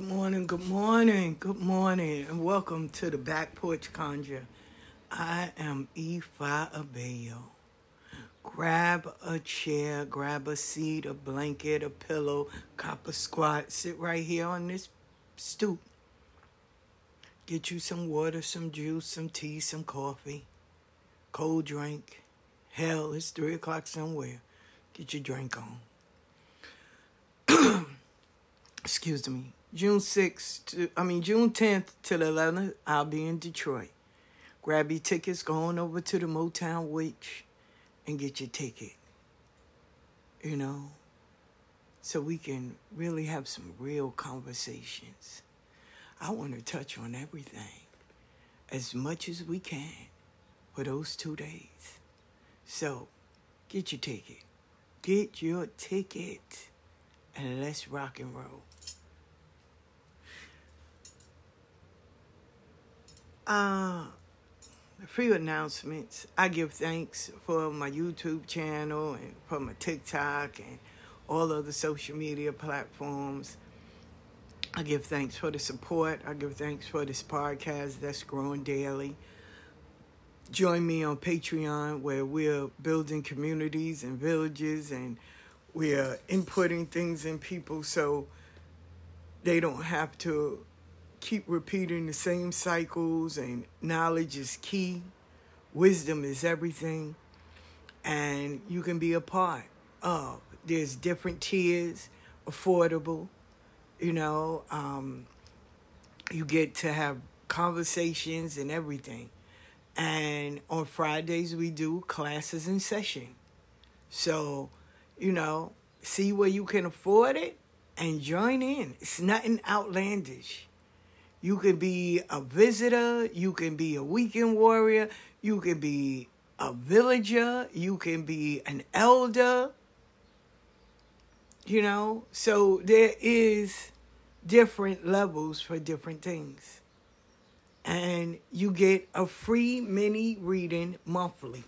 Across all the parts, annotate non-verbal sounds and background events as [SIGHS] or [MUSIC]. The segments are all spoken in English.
Good morning, good morning, good morning, and welcome to the Back Porch Conjure. I am Ifa Bayo. Grab a chair, grab a seat, a blanket, a pillow, cop a squat, sit right here on this stoop. Get you some water, some juice, some tea, some coffee, cold drink. Hell, it's three o'clock somewhere. Get your drink on. [CLEARS THROAT] excuse me, June 6th to, I mean, June 10th to the 11th, I'll be in Detroit. Grab your tickets, go on over to the Motown Witch and get your ticket. You know, so we can really have some real conversations. I want to touch on everything as much as we can for those two days. So, get your ticket. Get your ticket and let's rock and roll. Uh, a few announcements. I give thanks for my YouTube channel and for my TikTok and all other social media platforms. I give thanks for the support. I give thanks for this podcast that's growing daily. Join me on Patreon where we're building communities and villages and we're inputting things in people so they don't have to keep repeating the same cycles and knowledge is key. Wisdom is everything. And you can be a part of. There's different tiers affordable you know um, you get to have conversations and everything. And on fridays we do classes in session. So you know see where you can afford it and join in. It's nothing outlandish you can be a visitor, you can be a weekend warrior, you can be a villager, you can be an elder. You know, so there is different levels for different things. And you get a free mini reading monthly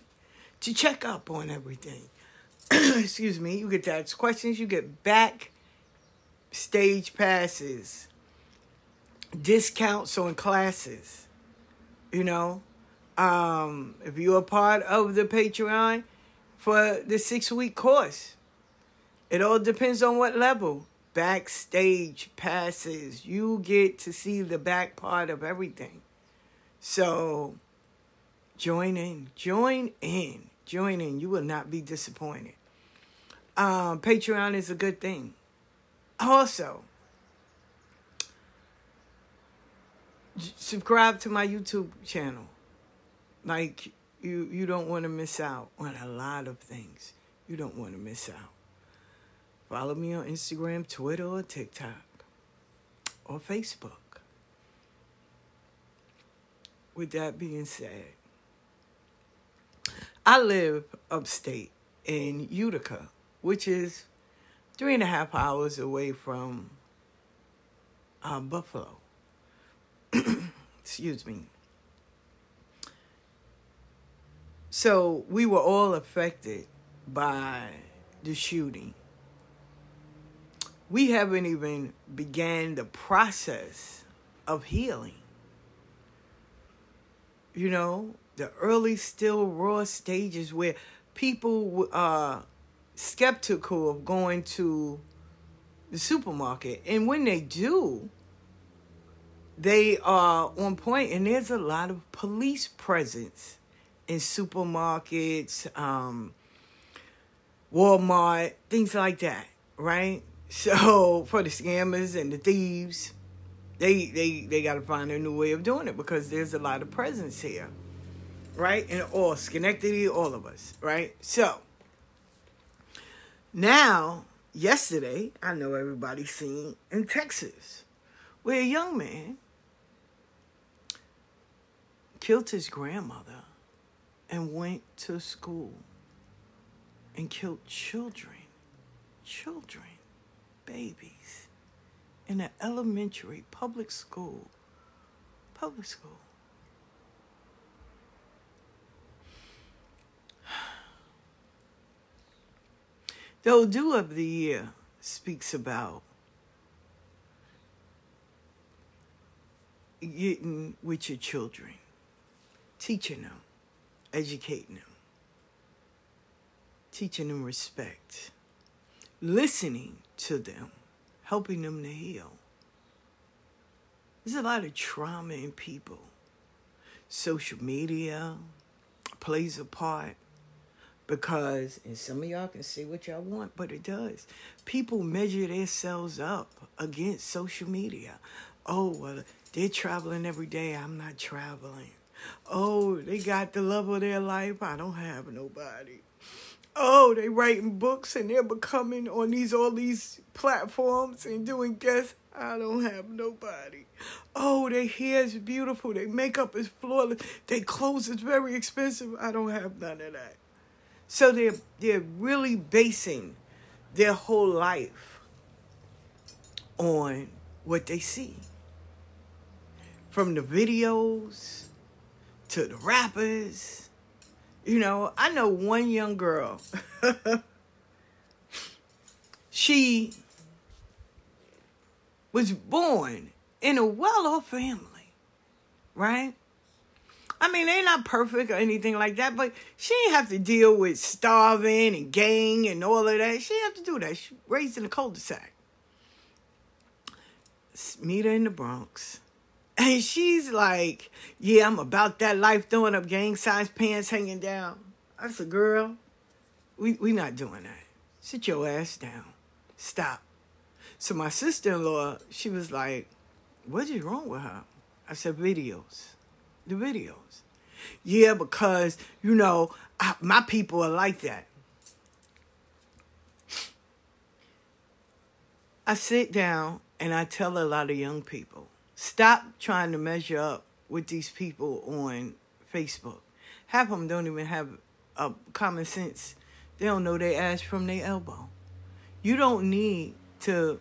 to check up on everything. [CLEARS THROAT] Excuse me, you get to ask questions, you get back stage passes discounts on classes. You know, um, if you're a part of the Patreon for the six week course, it all depends on what level. Backstage passes, you get to see the back part of everything. So, join in, join in, join in. You will not be disappointed. Um, Patreon is a good thing. Also, subscribe to my YouTube channel. Like you you don't want to miss out on a lot of things. You don't want to miss out. Follow me on Instagram, Twitter, or TikTok, or Facebook. With that being said, I live upstate in Utica, which is three and a half hours away from uh, Buffalo. Excuse me. So we were all affected by the shooting. We haven't even began the process of healing. You know, the early, still raw stages where people are skeptical of going to the supermarket. And when they do, they are on point and there's a lot of police presence in supermarkets um, walmart things like that right? [LAUGHS] So for the scammers and the thieves they they they got to find a new way of doing it because there's a lot of presence here right? And all schenectady all of us right? So now yesterday i know everybody's seen in texas where a young man killed his grandmother and went to school and killed children, children, babies, in an elementary public school. Public school. [SIGHS] The Odu of the Year speaks about getting with your children, teaching them, educating them, teaching them respect, listening to them, helping them to heal. There's a lot of trauma in people. Social media plays a part because, and some of y'all can say what y'all want, but it does. People measure themselves up against social media. Oh, well, they're traveling every day. I'm not traveling. Oh, they got the love of their life. I don't have nobody. Oh, they writing books and they're becoming on these all these platforms and doing guests. I don't have nobody. Oh, their hair is beautiful. Their makeup is flawless. Their clothes is very expensive. I don't have none of that. So they're they're really basing their whole life on what they see. From the videos to the rappers. You know, I know one young girl. [LAUGHS] she was born in a well off family, right? I mean, they're not perfect or anything like that, but she didn't have to deal with starving and gang and all of that. She didn't have to do that. She raised in a cul-de-sac. Meet her in the Bronx. And she's like, yeah, I'm about that life throwing up gang size pants hanging down. I said, girl, we we not doing that. Sit your ass down. Stop. So my sister-in-law, she was like, what is wrong with her? I said, videos. The videos. Yeah, because, you know, I, my people are like that. I sit down and I tell a lot of young people, stop trying to measure up with these people on Facebook. Half of them don't even have a common sense. They don't know their ass from their elbow. You don't need to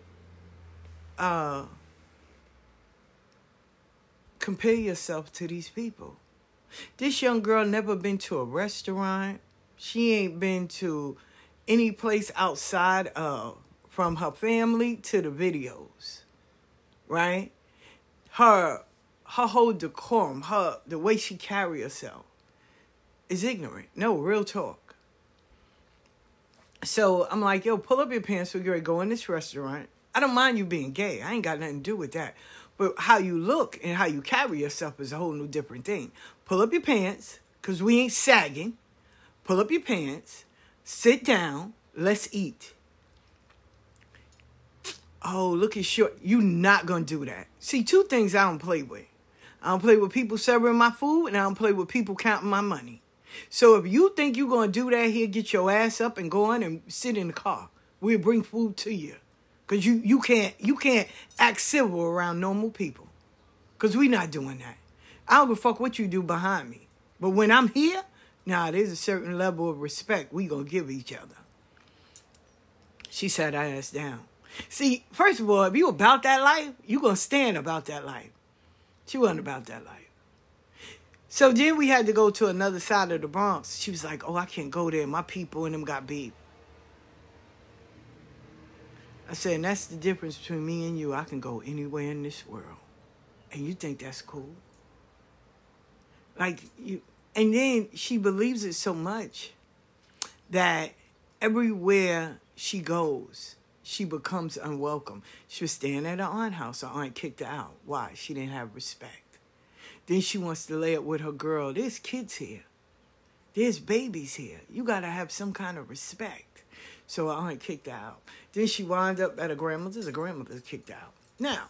uh, compare yourself to these people. This young girl never been to a restaurant. She ain't been to any place outside of from her family to the videos. Right? Her her whole decorum, her the way she carry herself is ignorant. No, real talk. So I'm like, yo, pull up your pants. We're gonna go in this restaurant. I don't mind you being gay. I ain't got nothing to do with that. But how you look and how you carry yourself is a whole new different thing. Pull up your pants, because we ain't sagging. Pull up your pants, sit down, let's eat. Oh, look at short. You not gonna do that. See, two things I don't play with. I don't play with people serving my food, and I don't play with people counting my money. So if you think you're gonna do that here, get your ass up and go on and sit in the car. We'll bring food to you. Cause you you can't you can't act civil around normal people. Cause we not doing that. I don't give a fuck what you do behind me. But when I'm here, now nah, there's a certain level of respect we gonna give each other. She sat her ass down. See, first of all, if you about that life, you gonna stand about that life. She wasn't about that life. So then we had to go to another side of the Bronx. She was like, "Oh, I can't go there. My people and them got beef." I said, and that's the difference between me and you. I can go anywhere in this world. And you think that's cool? Like you and then she believes it so much that everywhere she goes, she becomes unwelcome. She was staying at her aunt house. Her aunt kicked her out. Why? She didn't have respect. Then she wants to lay up with her girl. There's kids here. There's babies here. You got to have some kind of respect. So her aunt kicked her out. Then she wound up at her grandmother's. Her grandmother kicked out. Now,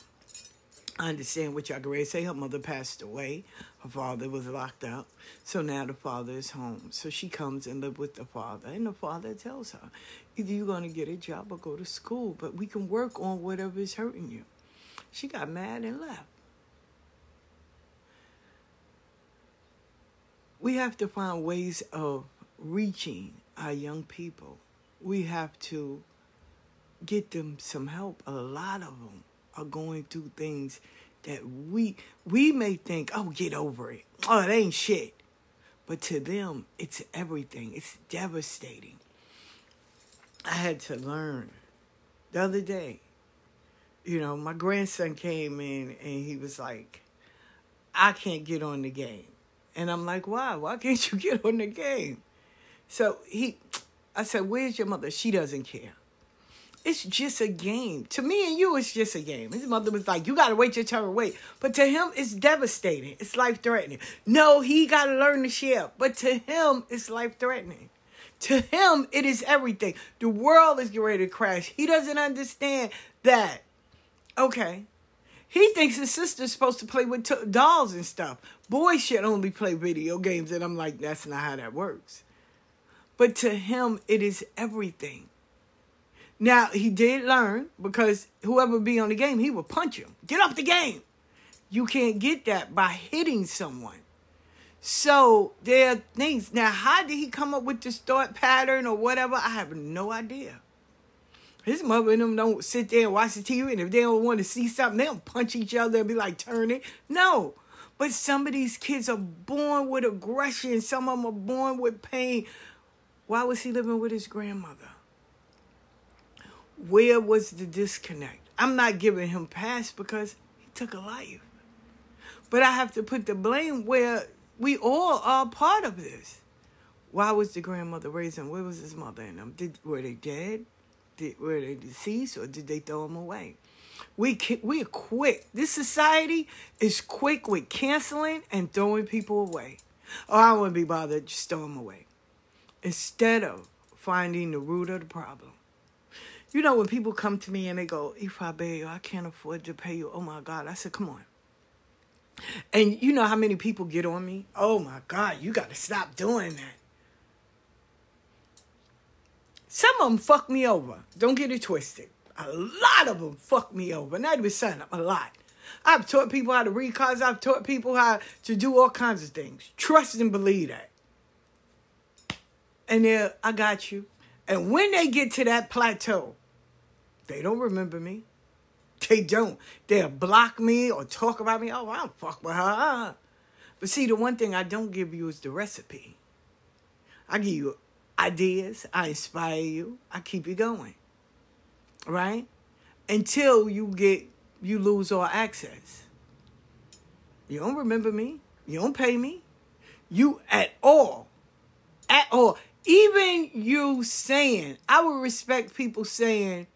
I understand what y'all can say. Her mother passed away. Her father was locked up. So now the father is home. So she comes and live with the father. And the father tells her, either you're going to get a job or go to school, but we can work on whatever is hurting you. She got mad and left. We have to find ways of reaching our young people we have to get them some help. A lot of them are going through things that we we may think, oh, get over it. Oh, it ain't shit. But to them, it's everything. It's devastating. I had to learn the other day. You know, my grandson came in and he was like, I can't get on the game. And I'm like, why? Why can't you [LAUGHS] get on the game? So he, I said, where's your mother? She doesn't care. It's just a game. To me and you, it's just a game. His mother was like, you got to wait your turn, wait. But to him, it's devastating. It's life threatening. No, he got to learn to share. But to him, it's life threatening. To him, it is everything. The world is getting ready to crash. He doesn't understand that. Okay. He thinks his sister's supposed to play with t- dolls and stuff. Boys should only play video games. And I'm like, that's not how that works. But to him, it is everything. Now, he did learn because whoever be on the game, he would punch him. Get off the game. You can't get that by hitting someone. So there are things. Now, how did he come up with this thought pattern or whatever? I have no idea. His mother and them don't sit there and watch the TV, and if they don't want to see something, they don't punch each other and be like, turn it. No. But some of these kids are born with aggression, some of them are born with pain. Why was he living with his grandmother? Where was the disconnect? I'm not giving him pass because he took a life. But I have to put the blame where we all are part of this. Why was the grandmother raising? Where was his mother and them? Did were they dead? Did, were they deceased or did they throw them away? We we are quick. This society is quick with canceling and throwing people away. Oh, I wouldn't be bothered. Just throw them away instead of finding the root of the problem. You know, when people come to me and they go, if I can't afford to pay you. Oh my God. I said, come on. And you know how many people get on me? Oh my God, you got to stop doing that. Some of them fuck me over. Don't get it twisted. A lot of them fuck me over. Not even some, a lot. I've taught people how to read cards. I've taught people how to do all kinds of things. Trust and believe that. And there, I got you. And when they get to that plateau, they don't remember me. They don't. They'll block me or talk about me. Oh, I don't fuck with her. But see, the one thing I don't give you is the recipe. I give you ideas. I inspire you. I keep you going. Right? Until you get you lose all access. You don't remember me. You don't pay me. You at all. At all. Even you saying, I would respect people saying,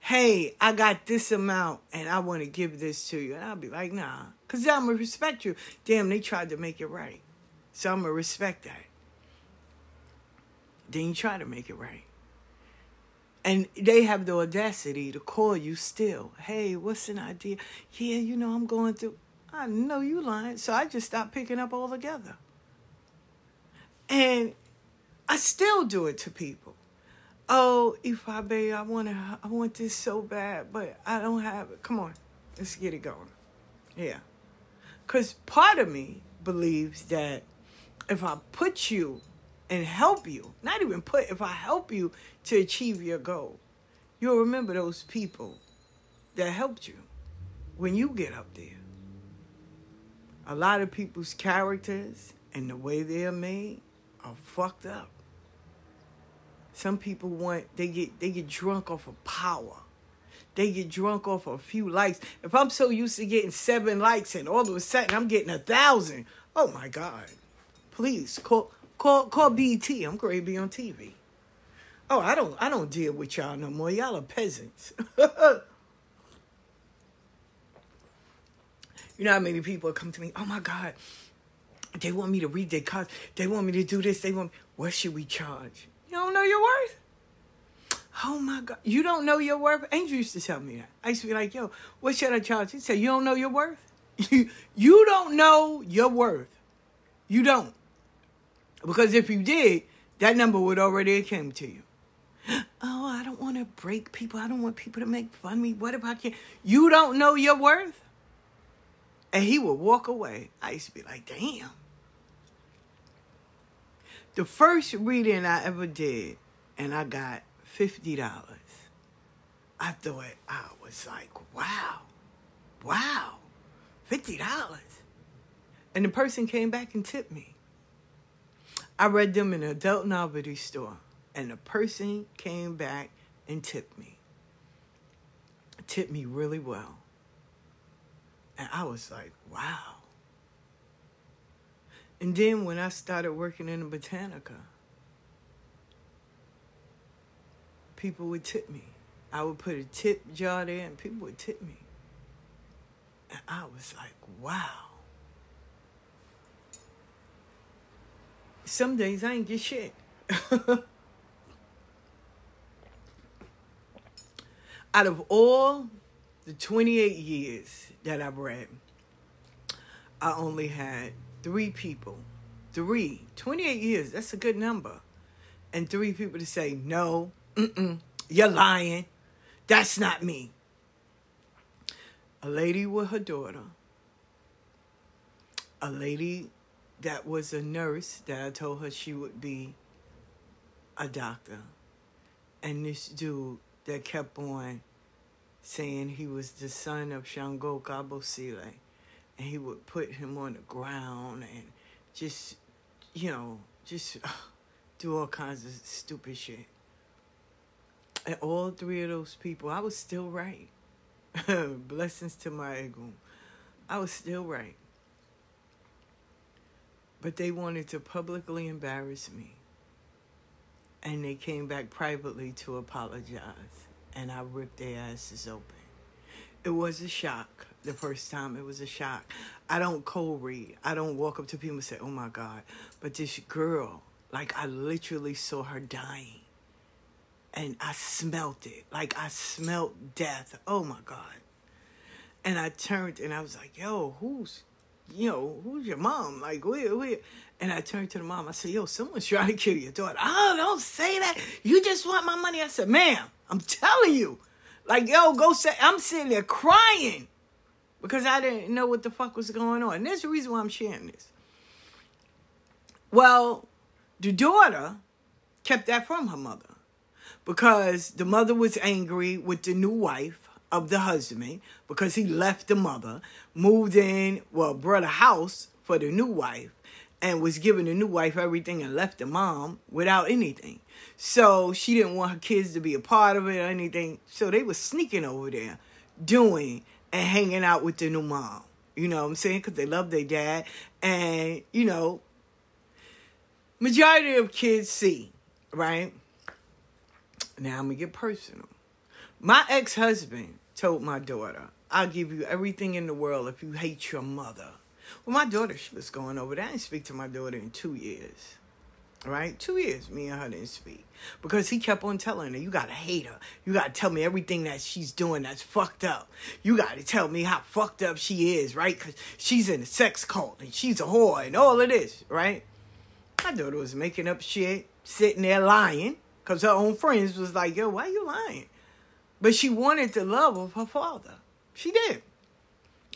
hey, I got this amount and I want to give this to you. And I'll be like, nah, because I'm going to respect you. Damn, they tried to make it right. So I'm going to respect that. Then you try to make it right. And they have the audacity to call you still. Hey, what's an idea? Yeah, you know, I'm going through. I know you lying. So I just stopped picking up altogether. And I still do it to people oh, if I want to, I want this so bad, but I don't have it. Come on, let's get it going. Yeah, because part of me believes that if I put you and help you, not even put, if I help you to achieve your goal, you'll remember those people that helped you when you get up there. A lot of people's characters and the way they're made are fucked up. Some people want they get they get drunk off of power. They get drunk off of a few likes. If I'm so used to getting seven likes and all of a sudden I'm getting a thousand, oh my God. Please call call call BET. I'm going to be on TV. Oh, I don't I don't deal with y'all no more. Y'all are peasants. [LAUGHS] you know how many people come to me, oh my God, they want me to read their cards. They want me to do this. They want me. what should we charge? You don't know your worth? Oh my God. You don't know your worth? Angel used to tell me that. I used to be like, yo, what should I charge? He said, you don't know your worth? [LAUGHS] You, you don't know your worth. You don't. Because if you did, that number would already have came to you. [GASPS] Oh, I don't want to break people. I don't want people to make fun of me. What if I can't? You don't know your worth? And he would walk away. I used to be like, damn. The first reading I ever did, and I got $50. I thought, I was like, wow, wow, $50. And the person came back and tipped me. I read them in an adult novelty store, and the person came back and tipped me. Tipped me really well. And I was like, wow. And then when I started working in the Botanica, people would tip me. I would put a tip jar there and people would tip me. And I was like, wow. Some days I ain't get shit. [LAUGHS] Out of all the 28 years that I've read, I only had three people. Three. 28 years, that's a good number. And three people to say, no, you're lying. That's not me. A lady with her daughter. A lady that was a nurse that I told her she would be a doctor. And this dude that kept on saying he was the son of Shango Kabosile. And he would put him on the ground and just, you know, just uh, do all kinds of stupid shit. And all three of those people, I was still right. [LAUGHS] Blessings to my ego. I was still right. But they wanted to publicly embarrass me. And they came back privately to apologize. And I ripped their asses open. It was a shock. The first time it was a shock. I don't cold read. I don't walk up to people and say, oh my God. But this girl, like I literally saw her dying. And I smelt it. Like I smelt death. Oh my God. And I turned and I was like, yo, who's you know, who's your mom? Like, where, where? And I turned to the mom. I said, yo, someone's trying to kill your daughter. Oh, don't say that. You just want my money. I said, ma'am, I'm telling you. Like, yo, go say, I'm sitting there crying because I didn't know what the fuck was going on. And there's a reason why I'm sharing this. Well, the daughter kept that from her mother because the mother was angry with the new wife of the husband because he left the mother, moved in, well, brought a house for the new wife, and was giving the new wife everything and left the mom without anything. So she didn't want her kids to be a part of it or anything. So they were sneaking over there, doing and hanging out with the new mom. You know what I'm saying? Because they love their dad. And, you know, majority of kids see, right? Now I'm going to get personal. My ex husband told my daughter, I'll give you everything in the world if you hate your mother. Well, my daughter, she was going over there. I didn't speak to my daughter in two years. Right? Two years, me and her didn't speak. Because he kept on telling her, you gotta hate her. You gotta tell me everything that she's doing that's fucked up. You gotta tell me how fucked up she is, right? Because she's in a sex cult and she's a whore and all of this, right? My daughter was making up shit, sitting there lying. Because her own friends was like, yo, why you lying? But she wanted the love of her father. She did.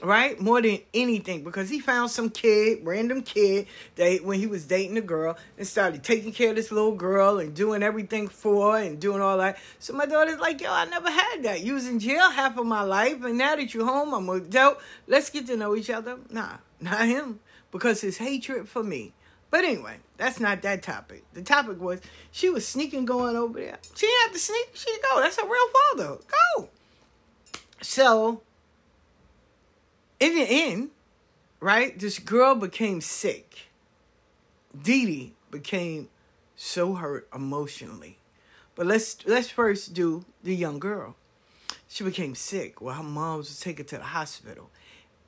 Right? More than anything. Because he found some kid, random kid, that when he was dating a girl and started taking care of this little girl and doing everything for her and doing all that. So my daughter's like, yo, I never had that. You was in jail half of my life, and now that you're home, I'm adult. Let's get to know each other. Nah, [LAUGHS] not him. Because his hatred for me but anyway, that's not that topic. The topic was she was sneaking going over there. She didn't have to sneak. She go. That's her real father. Go. So, in the end, right, this girl became sick. Dee Dee became so hurt emotionally. But let's let's first do the young girl. She became sick. Well, her mom was taken to the hospital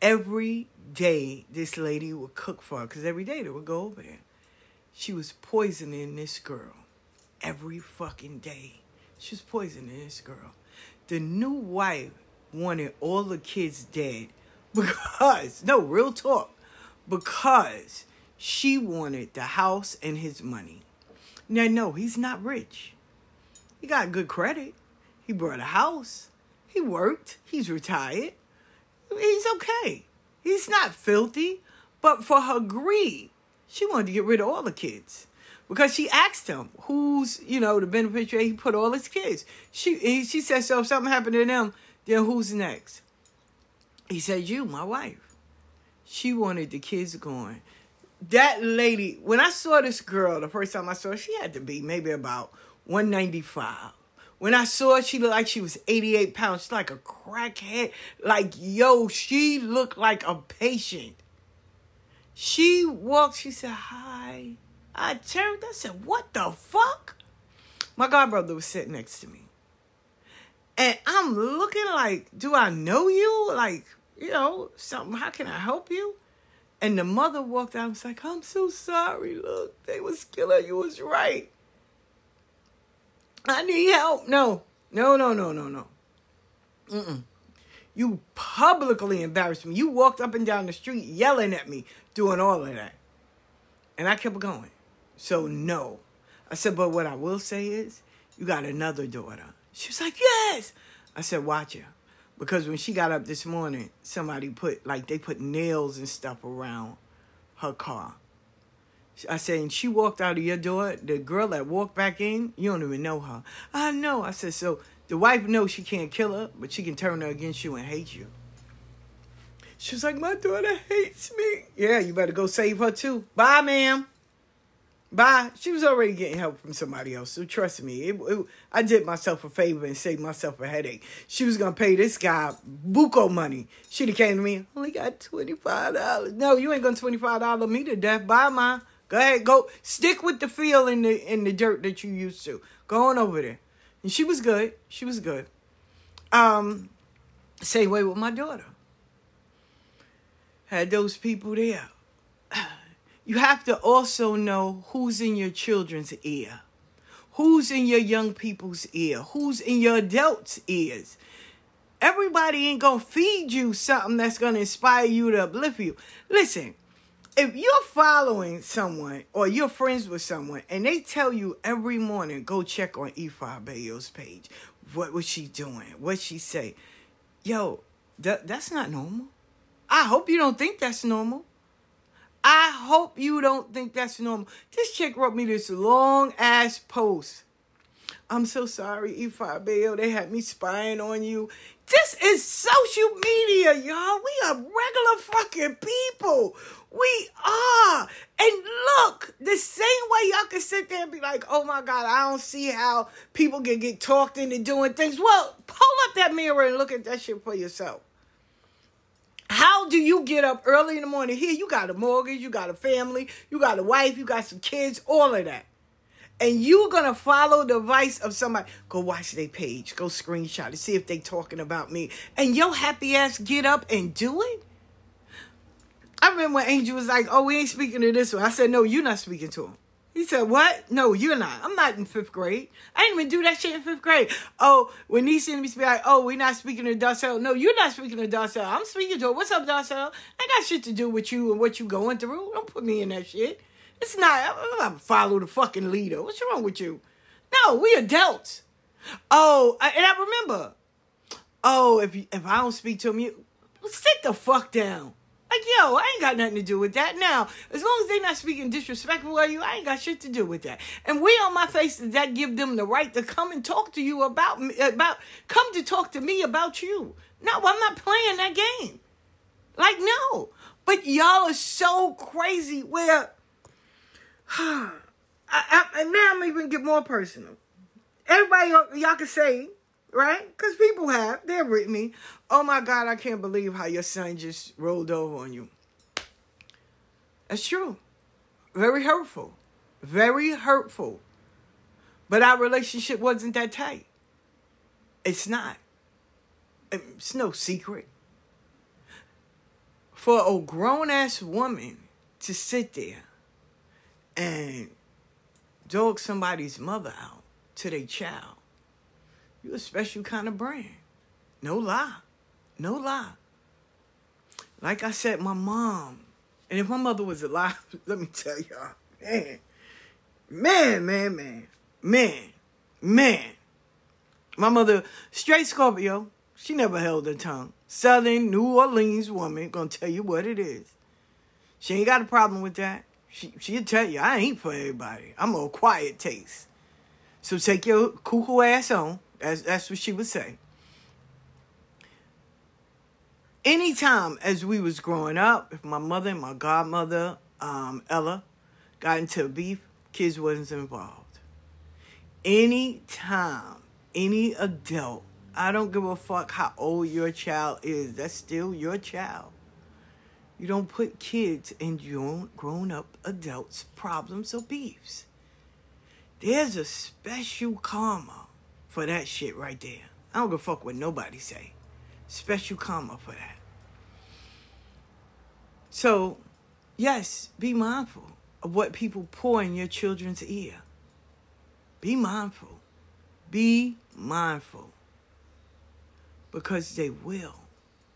every day this lady would cook for her because every day they would go over there. She was poisoning this girl every fucking day. She was poisoning this girl. The new wife wanted all the kids dead because, no, real talk, because she wanted the house and his money. Now, no, he's not rich. He got good credit. He bought a house. He worked. He's retired he's okay. He's not filthy. But for her greed, she wanted to get rid of all the kids. Because she asked him who's, you know, the beneficiary. He put all his kids. She he, she said, so if something happened to them, then who's next? He said, you, my wife. She wanted the kids going. That lady, when I saw this girl the first time I saw her, she had to be maybe about 195. When I saw her, she looked like she was 88 pounds. She's like a crackhead. Like, yo, she looked like a patient. She walked, she said, Hi. I turned, I said, What the fuck? My godbrother was sitting next to me. And I'm looking like, Do I know you? Like, you know, something, how can I help you? And the mother walked out and was like, I'm so sorry. Look, they was killing you. was right. I need help. No, no, no, no, no, no. Mm-mm. You publicly embarrassed me. You walked up and down the street yelling at me, doing all of that. And I kept going. So, no. I said, but what I will say is, you got another daughter. She was like, yes. I said, watch her. Because when she got up this morning, somebody put, like, they put nails and stuff around her car. I said, and she walked out of your door. The girl that walked back in, you don't even know her. I know. I said, so the wife knows she can't kill her, but she can turn her against you and hate you. She was like, my daughter hates me. Yeah, you better go save her too. Bye, ma'am. Bye. She was already getting help from somebody else, so trust me. It, it, I did myself a favor and saved myself a headache. She was gonna pay this guy buco money. She'd have came to me, only got twenty five dollars. No, you ain't gonna twenty five dollar me to death. Bye, ma. Go ahead, go stick with the feel in the in the dirt that you used to. Go on over there. And she was good. She was good. Um, same way with my daughter. Had those people there. [SIGHS] You have to also know who's in your children's ear. Who's in your young people's ear? Who's in your adults' ears? Everybody ain't gonna feed you something that's gonna inspire you to uplift you. Listen, if you're following someone or you're friends with someone and they tell you every morning, go check on Ifa Bayo's page. What was she doing? What she say? Yo, that, that's not normal. I hope you don't think that's normal. I hope you don't think that's normal. This chick wrote me this long ass post. I'm so sorry, Ifa Bayo. They had me spying on you. This is social media, y'all. We are regular fucking people. We are. And look, the same way y'all can sit there and be like, oh my God, I don't see how people can get talked into doing things. Well, pull up that mirror and look at that shit for yourself. How do you get up early in the morning? Here, you got a mortgage, you got a family, you got a wife, you got some kids, all of that. And you're gonna follow the advice of somebody. Go watch their page, go screenshot it, see if they talking about me. And your happy ass get up and do it? I remember when Angel was like, "Oh, we ain't speaking to this one." I said, "No, you're not speaking to him." He said, "What? No, you're not. I'm not in fifth grade. I didn't even do that shit in fifth grade." Oh, when he seen me speak, like, "Oh, we're not speaking to Darcel." No, you're not speaking to Darcel. I'm speaking to her. What's up, Darcel? I got shit to do with you and what you going through. Don't put me in that shit. It's not. I'm not follow the fucking leader. What's wrong with you? No, we adults. Oh, and I remember. Oh, if if I don't speak to him, you sit the fuck down. Like, yo, I ain't got nothing to do with that. Now, as long as they not speaking disrespectful of you, I ain't got shit to do with that. And we on my face, does that give them the right to come and talk to you about me, about, come to talk to me about you? No, I'm not playing that game. Like, no. But y'all are so crazy where, [SIGHS] I, I, and now I'm even get more personal. Everybody, y'all can say, right? Because people have. They're with me. Oh my God, I can't believe how your son just rolled over on you. That's true. Very hurtful. Very hurtful. But our relationship wasn't that tight. It's not. It's no secret. For a grown ass woman to sit there and dog somebody's mother out to their child you're a special kind of brand. No lie. No lie. Like I said, my mom, and if my mother was alive, [LAUGHS] let me tell y'all, man, man, man, man, man, man. My mother, straight Scorpio, she never held her tongue. Southern New Orleans woman, gonna tell you what it is. She ain't got a problem with that. She she'll tell you I ain't for everybody. I'm a quiet taste. So take your cuckoo ass on. That's, that's what she would say. Anytime as we was growing up, if my mother and my godmother, um, Ella, got into a beef, kids wasn't involved. Anytime any adult, I don't give a fuck how old your child is, that's still your child. You don't put kids in your grown up adults' problems or beefs. There's a special karma for that shit right there. I don't give a fuck what nobody say. Special karma for that. So, yes, be mindful of what people pour in your children's ear. Be mindful. Be mindful. Because they will.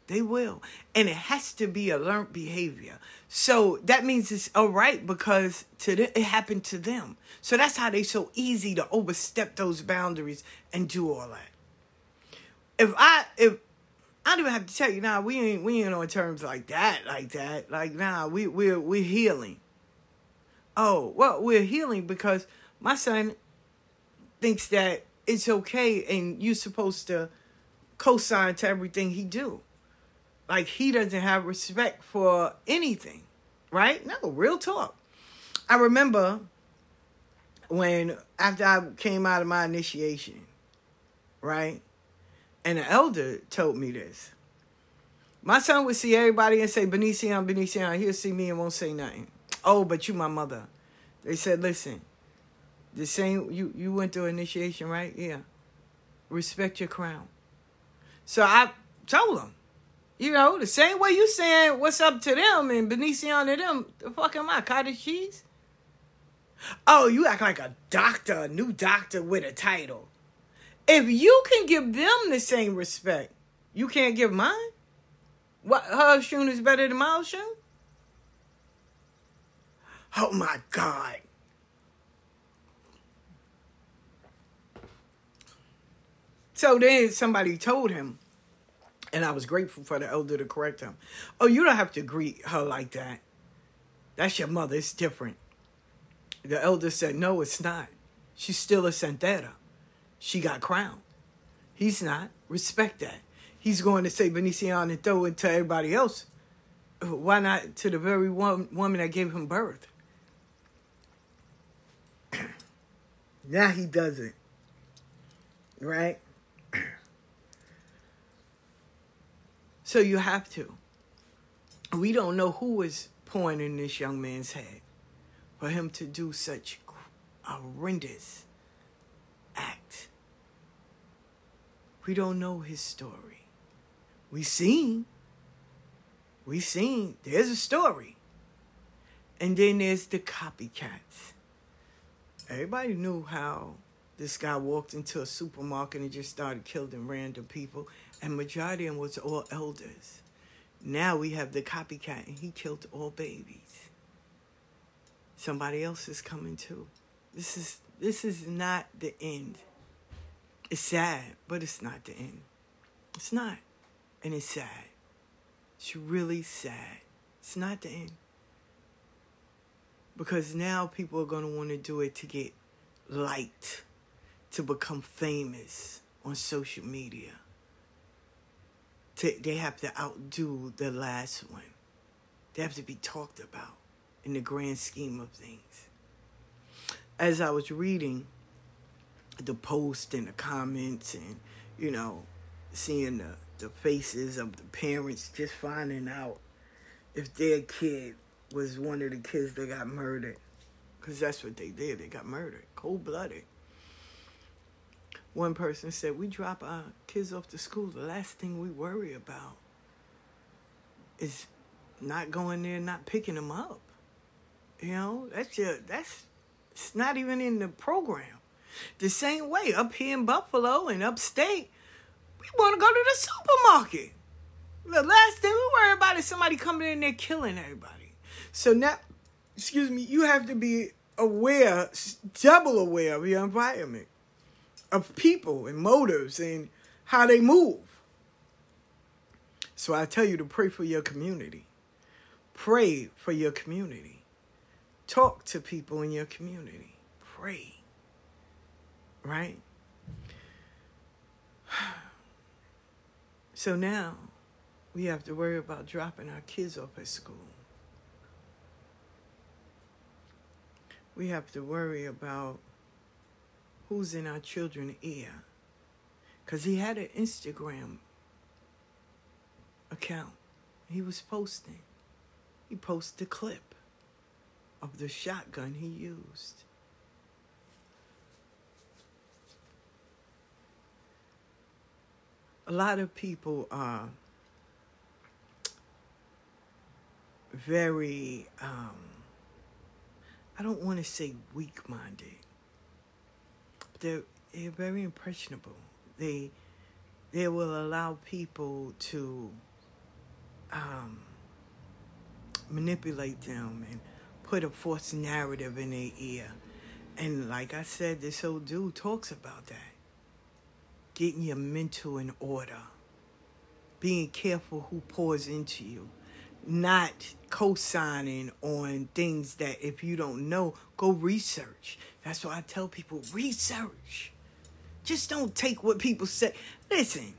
They will. And it has to be a learned behavior. So that means it's all right because to the, it happened to them. So that's how they so easy to overstep those boundaries and do all that. If I if I don't even have to tell you, nah, we ain't we ain't on terms like that, like that. Like, nah, we we're we're healing. Oh, well, we're healing because my son thinks that it's okay and you're supposed to co-sign to everything he do. Like he doesn't have respect for anything, right? No, real talk. I remember when after I came out of my initiation, right? And the elder told me this. My son would see everybody and say, Bendición, Bendición. He'll see me and won't say nothing. Oh, but you my mother. They said, listen, the same you you went through initiation, right? Yeah. Respect your crown. So I told him, you know, the same way you saying what's up to them and Bendición to them, the fuck am I, cottage cheese? Oh, you act like a doctor, a new doctor with a title. If you can give them the same respect, you can't give mine? What her shoe is better than my shoe? Oh my God. So then somebody told him, and I was grateful for the elder to correct him. Oh, you don't have to greet her like that. That's your mother. It's different. The elder said, No, it's not. She's still a Santera. She got crowned. He's not. Respect that. He's going to say Bendición and throw it to everybody else. Why not to the very one woman that gave him birth? [CLEARS THROAT] now he doesn't. Right? [CLEARS THROAT] So you have to. We don't know who is pouring in this young man's head for him to do such horrendous act. We don't know his story. We seen. We seen. There's a story. And then there's the copycats. Everybody knew how this guy walked into a supermarket and just started killing random people and majority of them was all elders. Now we have the copycat, and he killed all babies. Somebody else is coming too. This is this is not the end. It's sad, but it's not the end. It's not, and it's sad. It's really sad. It's not the end. Because now people are going to want to do it to get liked, to become famous on social media to, they have to outdo the last one. They have to be talked about in the grand scheme of things. As I was reading the post and the comments and, you know, seeing the, the faces of the parents just finding out if their kid was one of the kids that got murdered. Because that's what they did. They got murdered, cold blooded. One person said, We drop our kids off to school. The last thing we worry about is not going there, not picking them up. You know, that's just, that's, it's not even in the program. The same way up here in Buffalo and upstate, we want to go to the supermarket. The last thing we worry about is somebody coming in there killing everybody. So now, excuse me, you have to be aware, double aware of your environment of people and motives and how they move. So I tell you to pray for your community. Pray for your community. Talk to people in your community. Pray. Right? So now we have to worry about dropping our kids off at school. We have to worry about who's in our children's ear. Because he had an Instagram account. He was posting. he posted a clip of the shotgun he used. A lot of people are very, um, I don't want to say weak minded, they're, they're very impressionable. They, they will allow people to um, manipulate them and put a false narrative in their ear. And like I said, this old dude talks about that. Getting your mental in order. Being careful who pours into you. Not co signing on things that if you don't know, go research. That's why I tell people research. Just don't take what people say. Listen,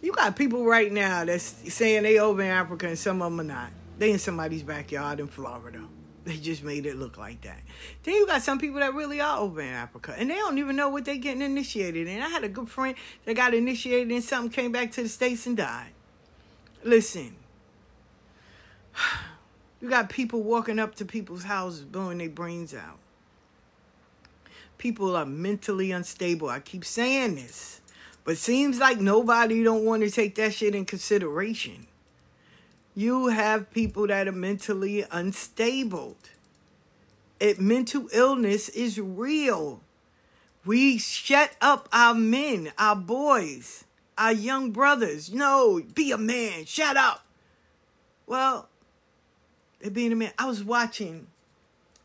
you got people right now that's saying they over in Africa and some of them are not. They in somebody's backyard in Florida. [LAUGHS] They just made it look like that. Then you got some people that really are over in Africa and they don't even know what they're getting initiated in. I had a good friend that got initiated in something, came back to the States and died. Listen, [SIGHS] you got people walking up to people's houses blowing their brains out. People are mentally unstable. I keep saying this. But seems like nobody don't want to take that shit in consideration. You have people that are mentally unstable. It, mental illness is real. We shut up our men, our boys, our young brothers. No, be a man. Shut up. Well, they're being a man. I was watching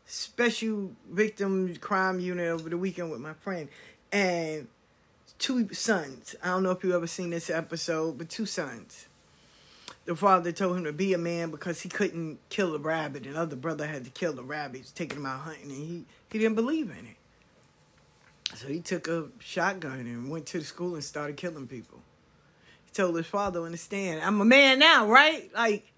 Special Victim Crime Unit over the weekend with my friend, and two sons. I don't know if you ever seen this episode, but two sons. The father told him to be a man because he couldn't kill a rabbit, and other brother had to kill the rabbits, taking him out hunting, and he, he didn't believe in it. So he took a shotgun and went to the school and started killing people. He told his father understand, I'm a man now, right? Like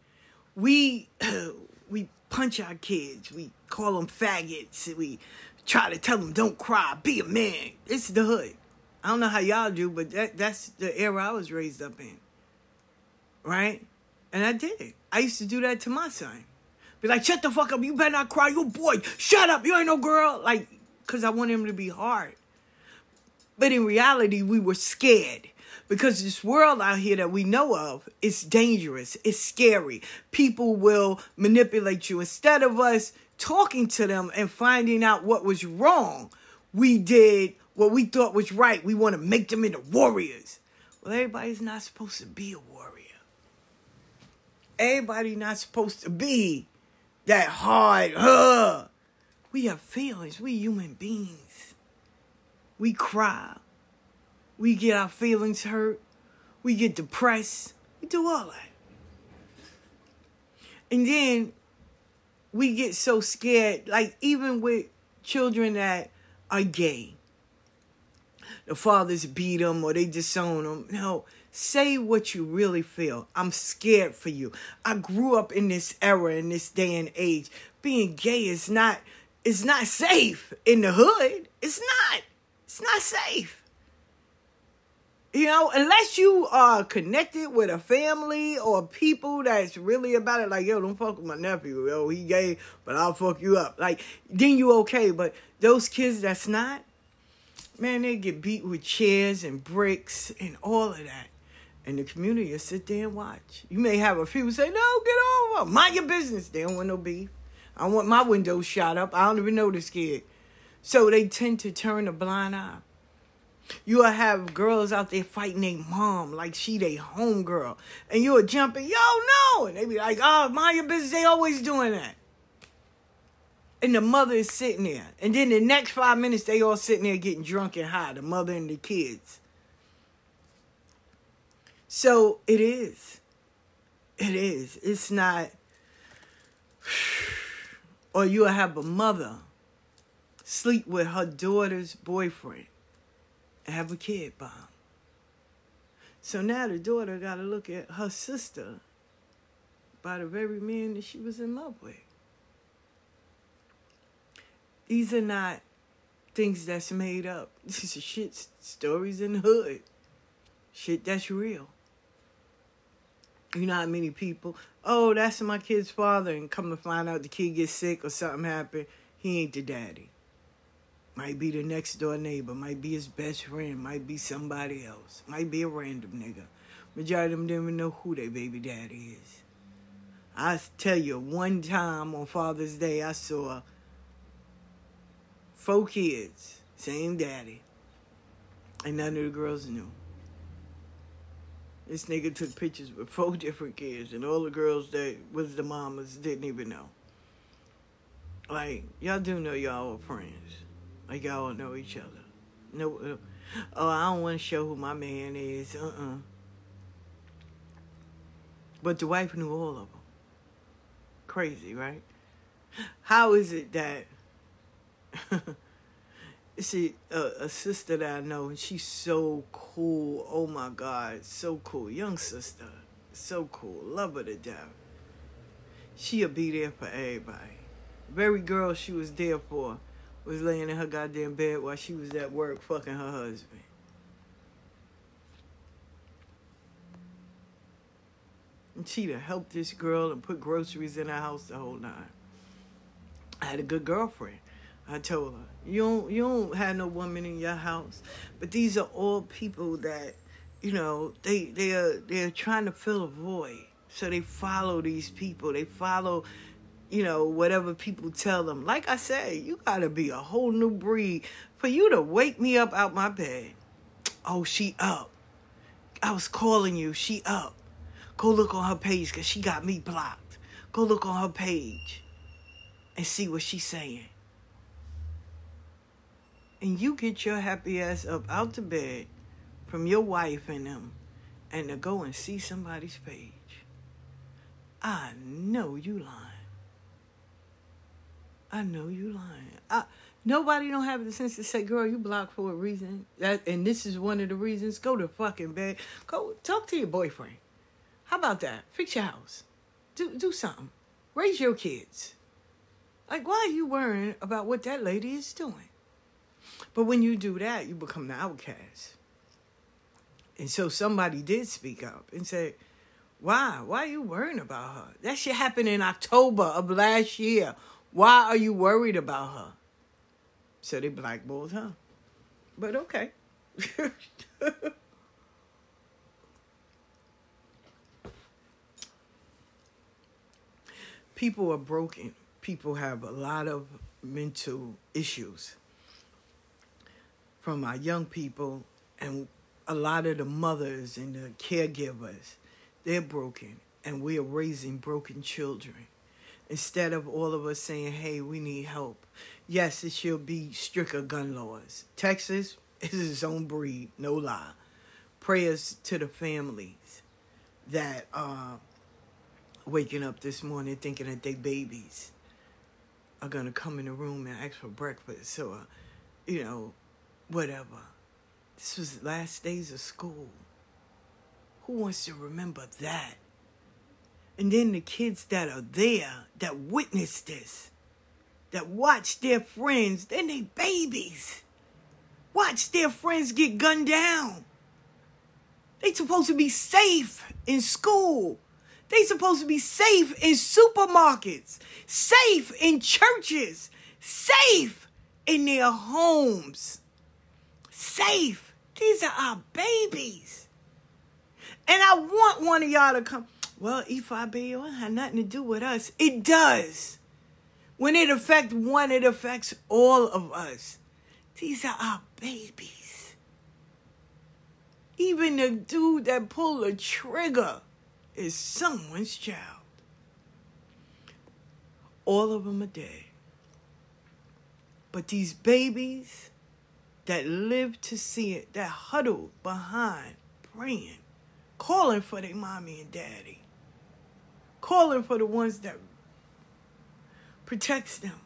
we [CLEARS THROAT] we punch our kids, we call them faggots, we try to tell them don't cry, be a man. It's the hood. I don't know how y'all do, but that that's the era I was raised up in. Right? And I did it. I used to do that to my son. Be like, shut the fuck up. You better not cry. You a boy. Shut up. You ain't no girl. Like, because I want him to be hard. But in reality, we were scared because this world out here that we know of is dangerous. It's scary. People will manipulate you. Instead of us talking to them and finding out what was wrong, we did what we thought was right. We want to make them into warriors. Well, everybody's not supposed to be a warrior. Everybody not supposed to be that hard. Huh? We have feelings. We human beings. We cry. We get our feelings hurt. We get depressed. We do all that. And then we get so scared, like even with children that are gay the fathers beat them or they disown them. No, say what you really feel. I'm scared for you. I grew up in this era, in this day and age. Being gay is not it's not safe in the hood. It's not. It's not safe. You know, unless you are connected with a family or people that's really about it, like, yo, don't fuck with my nephew. Yo, he gay, but I'll fuck you up. Like, then you okay. But those kids that's not, man, they get beat with chairs and bricks and all of that. And the community will sit there and watch. You may have a few say, no, get over. Mind your business. They don't want no beef. I want my windows shot up. I don't even know this kid. So they tend to turn a blind eye. You'll have girls out there fighting their mom like she their homegirl. And you'll jumping, yo, no. And they be like, oh, mind your business. They always doing that and the mother is sitting there. And then the next five minutes, they all sitting there getting drunk and high, the mother and the kids. So it is. It is. It's not. [SIGHS] Or you'll have a mother sleep with her daughter's boyfriend and have a kid by him. So now the daughter got to look at her sister by the very man that she was in love with. These are not things that's made up. These are shit stories in the hood. Shit that's real. You know how many people, oh, that's my kid's father, and come to find out the kid gets sick or something happen, he ain't the daddy. Might be the next door neighbor, might be his best friend, might be somebody else, might be a random nigga. Majority of them didn't even know who their baby daddy is. I tell you, one time on Father's Day, I saw four kids, same daddy, and none of the girls knew. This nigga took pictures with four [LAUGHS] different kids, and all the girls that was the mamas didn't even know. Like, y'all do know y'all are friends. Like, y'all know each other. No, uh, oh, I don't want to show who my man is. Uh-uh. But the wife knew all of them. Crazy, right? How is it that [LAUGHS] see a, a, sister that I know, and she's so cool. Oh my God, so cool, young sister, so cool. Love her to death. She'll be there for everybody. Very girl she was there for was laying in her goddamn bed while she was at work fucking her husband. And she'd have helped this girl and put groceries in her house the whole time. I had a good girlfriend. I told her, you don't you don't have no woman in your house. But these are all people that, you know, they they are they're trying to fill a void. So they follow these people. They follow, you know, whatever people tell them. Like I say, you gotta be a whole new breed for you to wake me up out my bed. Oh, she up. I was calling you. She up. Go look on her page because she got me blocked. Go look on her page and see what she's saying and you get your happy ass up out the bed from your wife and them and to go and see somebody's page. I know you lying. I know you lying. I, nobody don't have the sense to say, girl, you blocked for a reason. That and this is one of the reasons. Go to fucking bed. Go talk to your boyfriend. How about that? Fix your house. Do do something. Raise your kids. Like, why are you worrying about what that lady is doing? But when you do that, you become the outcast. And so somebody did speak up and say, Why? Why are you worrying about her? That shit happened in October of last year. Why are you worried about her? So they blackballed her. But okay. [LAUGHS] People are broken. People have a lot of mental issues from our young people and a lot of the mothers and the caregivers, they're broken and we are raising broken children. Instead of all of us saying, hey, we need help. Yes, it should be stricter gun laws. Texas is its own breed, no lie. Prayers to the families that are waking up this morning thinking that their babies are going to come in the room and ask for breakfast or, you know, whatever. This was last days of school. Who wants to remember that? And then the kids that are there that witness this, that watch their friends, then they babies. Watch their friends get gunned down. They supposed to be safe in school. They supposed to be safe in supermarkets, safe in churches, safe in their homes safe. These are our babies. And I want one of y'all to come. Well, Ifa Bayo had nothing to do with us. It does. When it affects one, it affects all of us. These are our babies. Even the dude that pulled the trigger is someone's child. All of them are dead. But these babies, that live to see it, that huddle behind, praying, calling for their mommy and daddy, calling for the ones that protects them.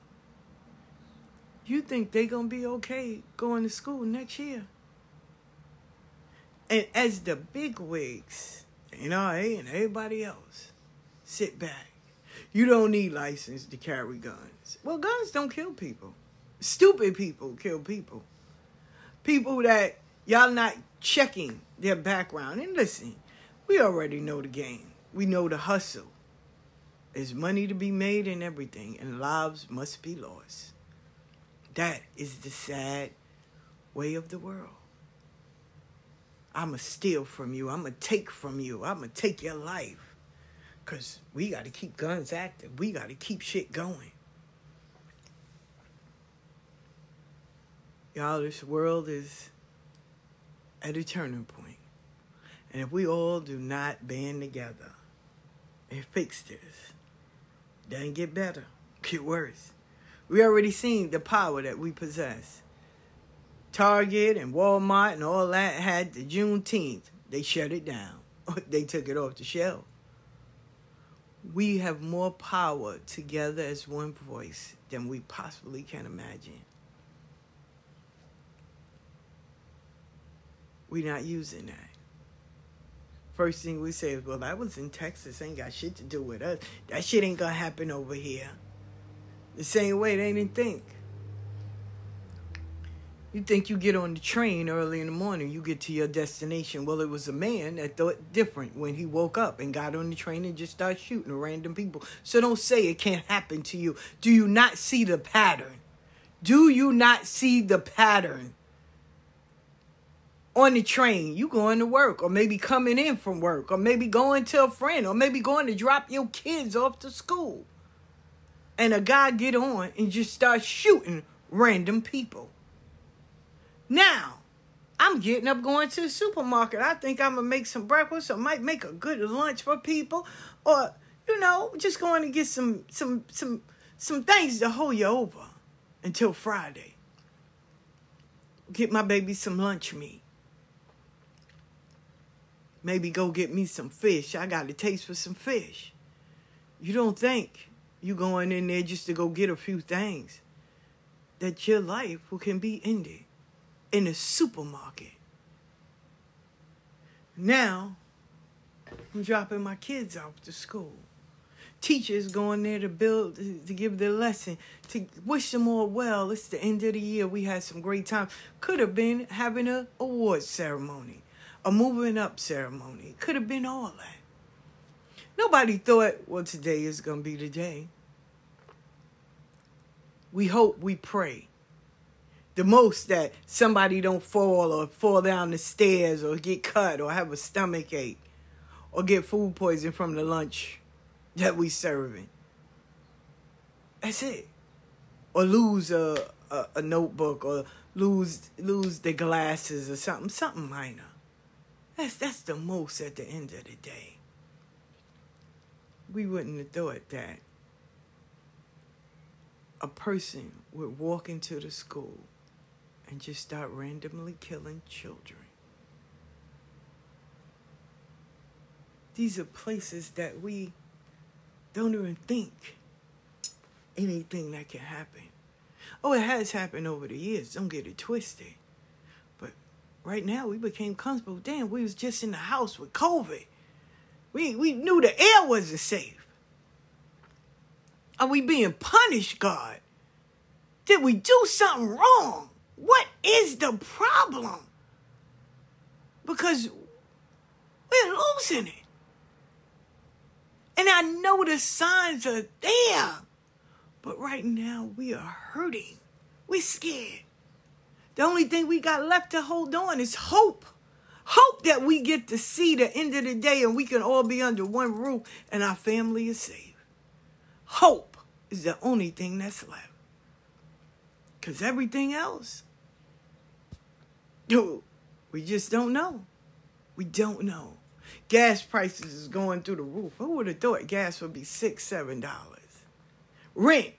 You think they gonna be okay going to school next year? And as the big wigs, know, and everybody else, sit back. You don't need license to carry guns. Well, guns don't kill people. Stupid people kill people people that y'all not checking their background. And listen, we already know the game. We know the hustle. There's money to be made and everything, and lives must be lost. That is the sad way of the world. I'm going to steal from you. I'm going to take from you. I'm going to take your life. Because we got to keep guns active. We got to keep shit going. Y'all, this world is at a turning point. And if we all do not band together and fix this, doesn't get better, get worse. We already seen the power that we possess. Target and Walmart and all that had the Juneteenth. They shut it down. [LAUGHS] they took it off the shelf. We have more power together as one voice than we possibly can imagine. We're not using that. First thing we say is, well, that was in Texas, ain't got shit to do with us. That shit ain't gonna happen over here. The same way they didn't think. You think you get on the train early in the morning, you get to your destination. Well, it was a man that thought different when he woke up and got on the train and just started shooting random people. So don't say it can't happen to you. Do you not see the pattern? Do you not see the pattern? On the train, you going to work, or maybe coming in from work, or maybe going to a friend, or maybe going to drop your kids off to school. And a guy get on and just start shooting random people. Now, I'm getting up going to the supermarket. I think I'm gonna make some breakfast, or might make a good lunch for people, or you know, just going to get some some some some things to hold you over until Friday. Get my baby some lunch meat. Maybe go get me some fish. I got a taste for some fish. You don't think you going in there just to go get a few things. That your life can be ended in a supermarket. Now, I'm dropping my kids off to school. Teachers going there to build, to give their lesson, to wish them all well. It's the end of the year. We had some great time. Could have been having a award ceremony a moving up ceremony. Could have been all that. Nobody thought, well, today is going to be the day. We hope, we pray. The most that somebody don't fall or fall down the stairs or get cut or have a stomach ache or get food poison from the lunch that we serving. That's it. Or lose a, a, a notebook or lose lose the glasses or something, something minor. That's that's the most at the end of the day. We wouldn't have thought that a person would walk into the school and just start randomly killing children. These are places that we don't even think anything that can happen. Oh, it has happened over the years. Don't get it twisted. Right now, we became comfortable. Damn, we was just in the house with COVID. We we knew the air wasn't safe. Are we being punished, God? Did we do something wrong? What is the problem? Because we're losing it. And I know the signs are there. But right now, we are hurting. We're scared. The only thing we got left to hold on is hope. Hope that we get to see the end of the day and we can all be under one roof and our family is safe. Hope is the only thing that's left. Because everything else, dude, we just don't know. We don't know. Gas prices is going through the roof. Who would have thought gas would be six, seven dollars? Rent,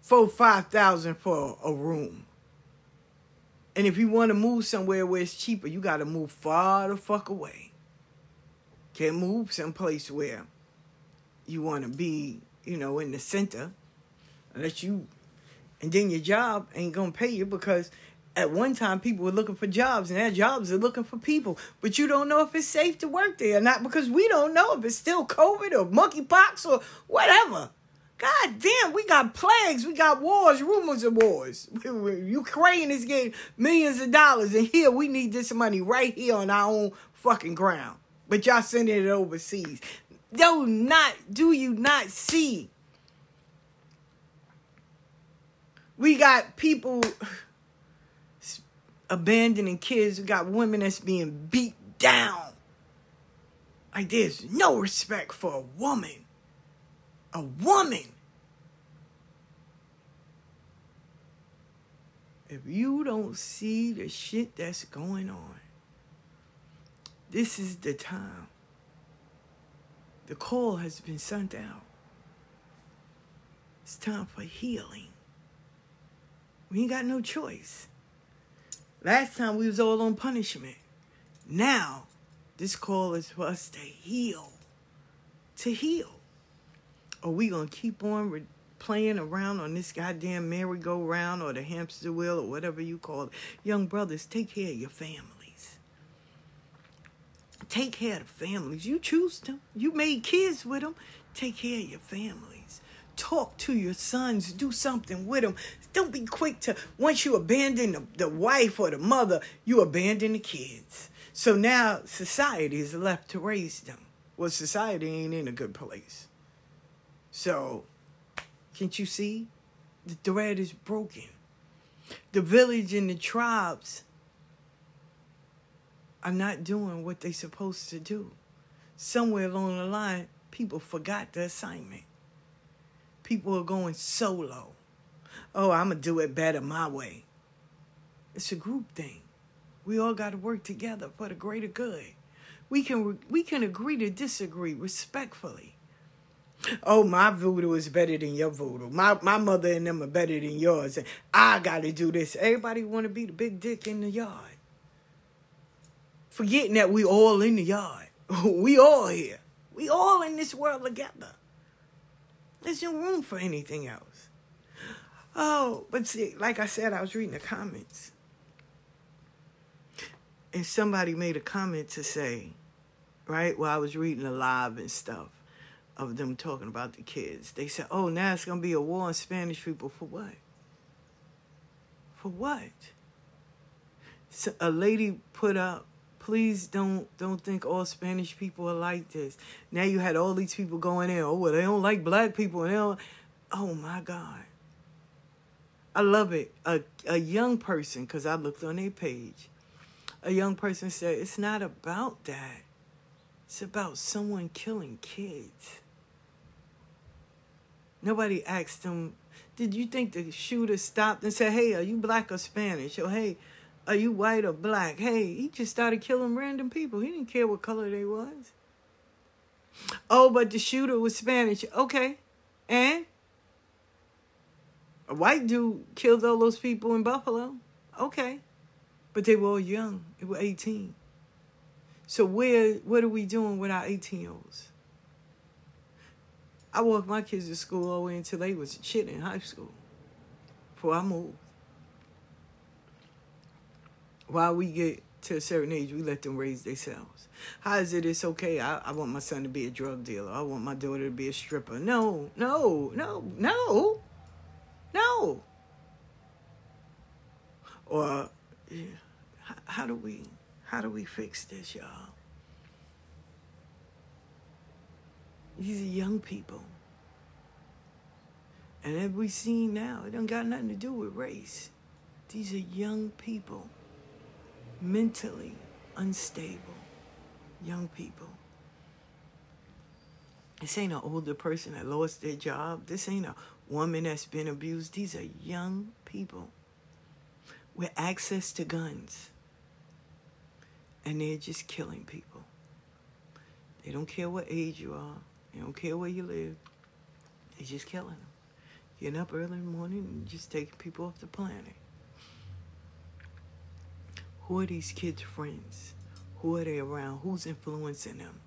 four, five thousand for a room. And if you want to move somewhere where it's cheaper, you got to move far the fuck away. Can't move someplace where you want to be, you know, in the center, unless you, and then your job ain't gonna pay you because at one time people were looking for jobs and their jobs are looking for people, but you don't know if it's safe to work there, or not because we don't know if it's still COVID or monkeypox or whatever. God damn, we got plagues, we got wars, rumors of wars. [LAUGHS] Ukraine is getting millions of dollars, and here we need this money right here on our own fucking ground. but y'all sending it overseas. Do not, do you not see? We got people [SIGHS] abandoning kids. We got women that's being beat down. Like there's no respect for a woman. A woman. If you don't see the shit that's going on, this is the time. The call has been sent out. It's time for healing. We ain't got no choice. Last time we was all on punishment. Now, this call is for us to heal. To heal. Or we gonna keep on re- playing around on this goddamn merry-go-round or the hamster wheel or whatever you call it. Young brothers, take care of your families. Take care of the families. You choose them. You made kids with them. Take care of your families. Talk to your sons. Do something with them. Don't be quick to, once you abandon the, the wife or the mother, you abandon the kids. So now society is left to raise them. Well, society ain't in a good place. So, can't you see? The thread is broken. The village and the tribes are not doing what they're supposed to do. Somewhere along the line, people forgot the assignment. People are going solo. Oh, I'm going to do it better my way. It's a group thing. We all got to work together for the greater good. We can we can agree to disagree respectfully. Oh, my voodoo is better than your voodoo. My my mother and them are better than yours. And I got to do this. Everybody want to be the big dick in the yard. Forgetting that we all in the yard. [LAUGHS] we all here. We all in this world together. There's no room for anything else. Oh, but see, like I said, I was reading the comments. And somebody made a comment to say, right, while I was reading the live and stuff of them talking about the kids. They said, oh, now it's going to be a war on Spanish people. For what? For what? So a lady put up, please don't don't think all Spanish people are like this. Now you had all these people going in, oh, well, they don't like black people. And they don't, oh, my God. I love it. A, a young person, because I looked on their page, a young person said, it's not about that. It's about someone killing kids. Nobody asked him, did you think the shooter stopped and said, hey, are you black or Spanish? Or hey, are you white or black? Hey, he just started killing random people. He didn't care what color they was. Oh, but the shooter was Spanish. Okay. And? A white dude killed all those people in Buffalo. Okay. But they were all young. They were 18. So where what are we doing with our 18 year olds? I walked my kids to school all the way until they was shit in high school. Before I moved. While we get to a certain age, we let them raise themselves. How is it it's okay? I, I want my son to be a drug dealer. I want my daughter to be a stripper. No, no, no, no, no. Or yeah, how, how do we how do we fix this, y'all? These are young people. And as we see now, it don't got nothing to do with race. These are young people, mentally unstable, young people. This ain't an older person that lost their job. This ain't a woman that's been abused. These are young people with access to guns. And they're just killing people. They don't care what age you are. They don't care where you live. They're just killing them. Getting up early in the morning and just taking people off the planet. Who are these kids' friends? Who are they around? Who's influencing them?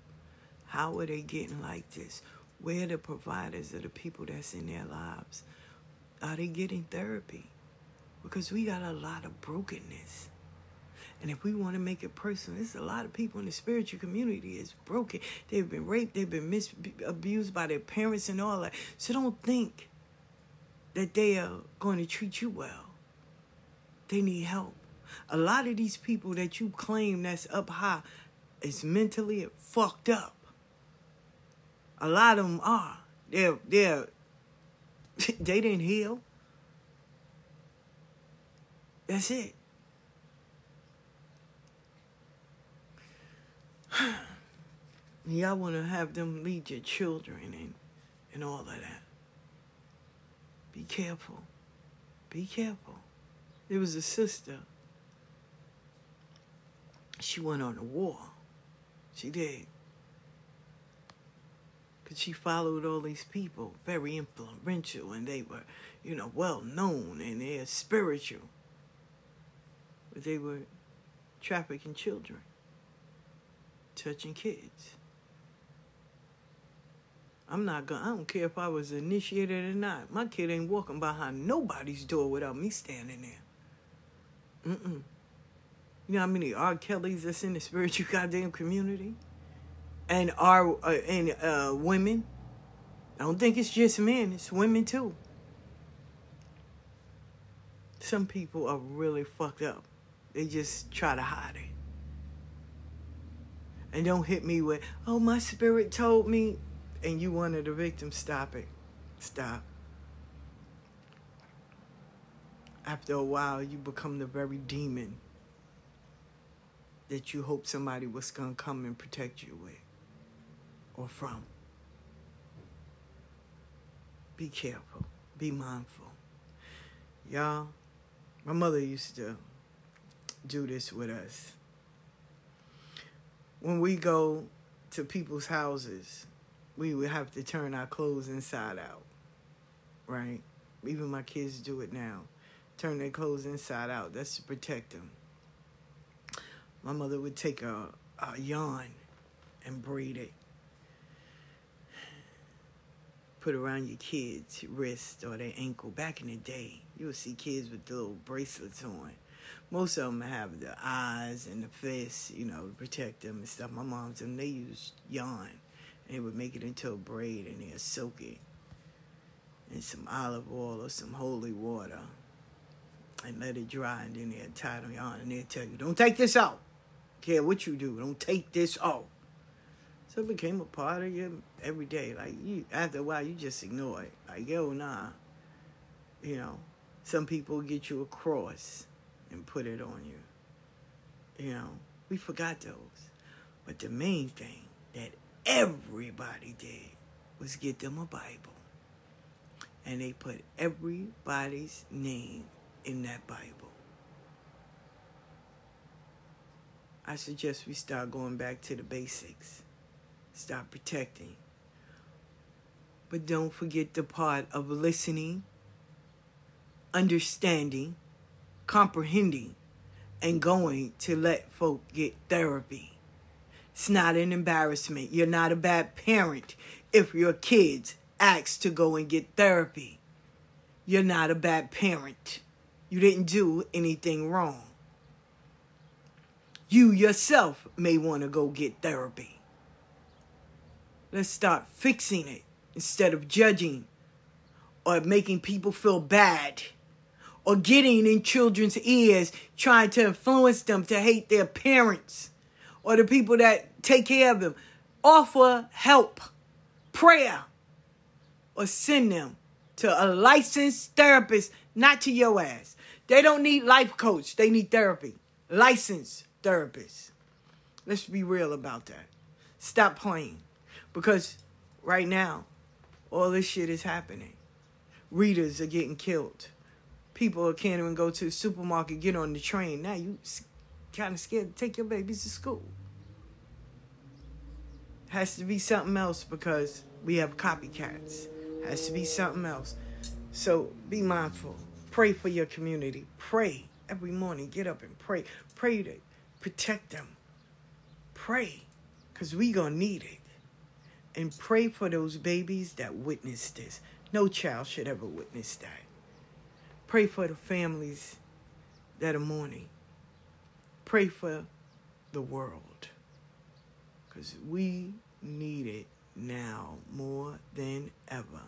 How are they getting like this? Where are the providers of the people that's in their lives? Are they getting therapy? Because we got a lot of brokenness. And if we want to make it personal, there's a lot of people in the spiritual community is broken. They've been raped, they've been mis- abused by their parents and all that. So don't think that they are going to treat you well. They need help. A lot of these people that you claim that's up high is mentally fucked up. A lot of them are. They're they're [LAUGHS] they didn't heal. That's it. Y'all want to have them lead your children and, and all of that. Be careful. Be careful. There was a sister. She went on a war. She did. Because she followed all these people, very influential, and they were, you know, well known and they're spiritual. But they were trafficking children, touching kids. I'm not gonna, I don't care if I was initiated or not. My kid ain't walking behind nobody's door without me standing there. Mm-mm. You know how many R. Kellys that's in the spiritual [LAUGHS] goddamn community? And are uh, and uh, women? I don't think it's just men, it's women too. Some people are really fucked up. They just try to hide it. And don't hit me with, oh, my spirit told me and you wanted the victim, stop it. Stop. After a while, you become the very demon that you hope somebody was going to come and protect you with or from. Be careful. Be mindful. Y'all, my mother used to do this with us. When we go to people's houses, we would have to turn our clothes inside out, right? Even my kids do it now. Turn their clothes inside out. That's to protect them. My mother would take a, a yarn and braid it. Put around your kids' wrist or their ankle. Back in the day, you would see kids with little bracelets on. Most of them have the eyes and the face, you know, to protect them and stuff. My mom's and they used yarn and they would make it into a braid and they'd soak it in some olive oil or some holy water and let it dry and then they'd tie it on and they'd tell you, don't take this out. Care what you do, don't take this off. So it became a part of you every day. Like you after a while you just ignore it. Like, yo, nah. You know, some people get you a cross and put it on you. You know, we forgot those. But the main thing that everybody did was get them a Bible. And they put everybody's name in that Bible. I suggest we start going back to the basics. Start protecting. But don't forget the part of listening, understanding, comprehending, and going to let folk get therapy. It's not an embarrassment. You're not a bad parent if your kids ask to go and get therapy. You're not a bad parent. You didn't do anything wrong. You yourself may want to go get therapy. Let's start fixing it instead of judging or making people feel bad or getting in children's ears trying to influence them to hate their parents or the people that take care of them. Offer help, prayer, or send them to a licensed therapist, not to your ass. They don't need life coach, they need therapy. Licensed therapist. Let's be real about that. Stop playing. Because right now, all this shit is happening. Readers are getting killed. People can't even go to the supermarket, get on the train. Now you kind of scared to take your babies to school. Has to be something else because we have copycats. Has to be something else. So be mindful. Pray for your community. Pray every morning. Get up and pray. Pray to protect them. Pray because we going to need it. And pray for those babies that witnessed this. No child should ever witness that. Pray for the families that are mourning. Pray for the world because we need it now more than ever.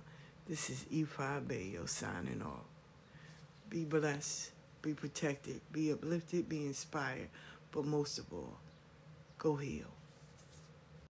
This is Ifa Bayo signing off. Be blessed, be protected, be uplifted, be inspired, but most of all, go heal.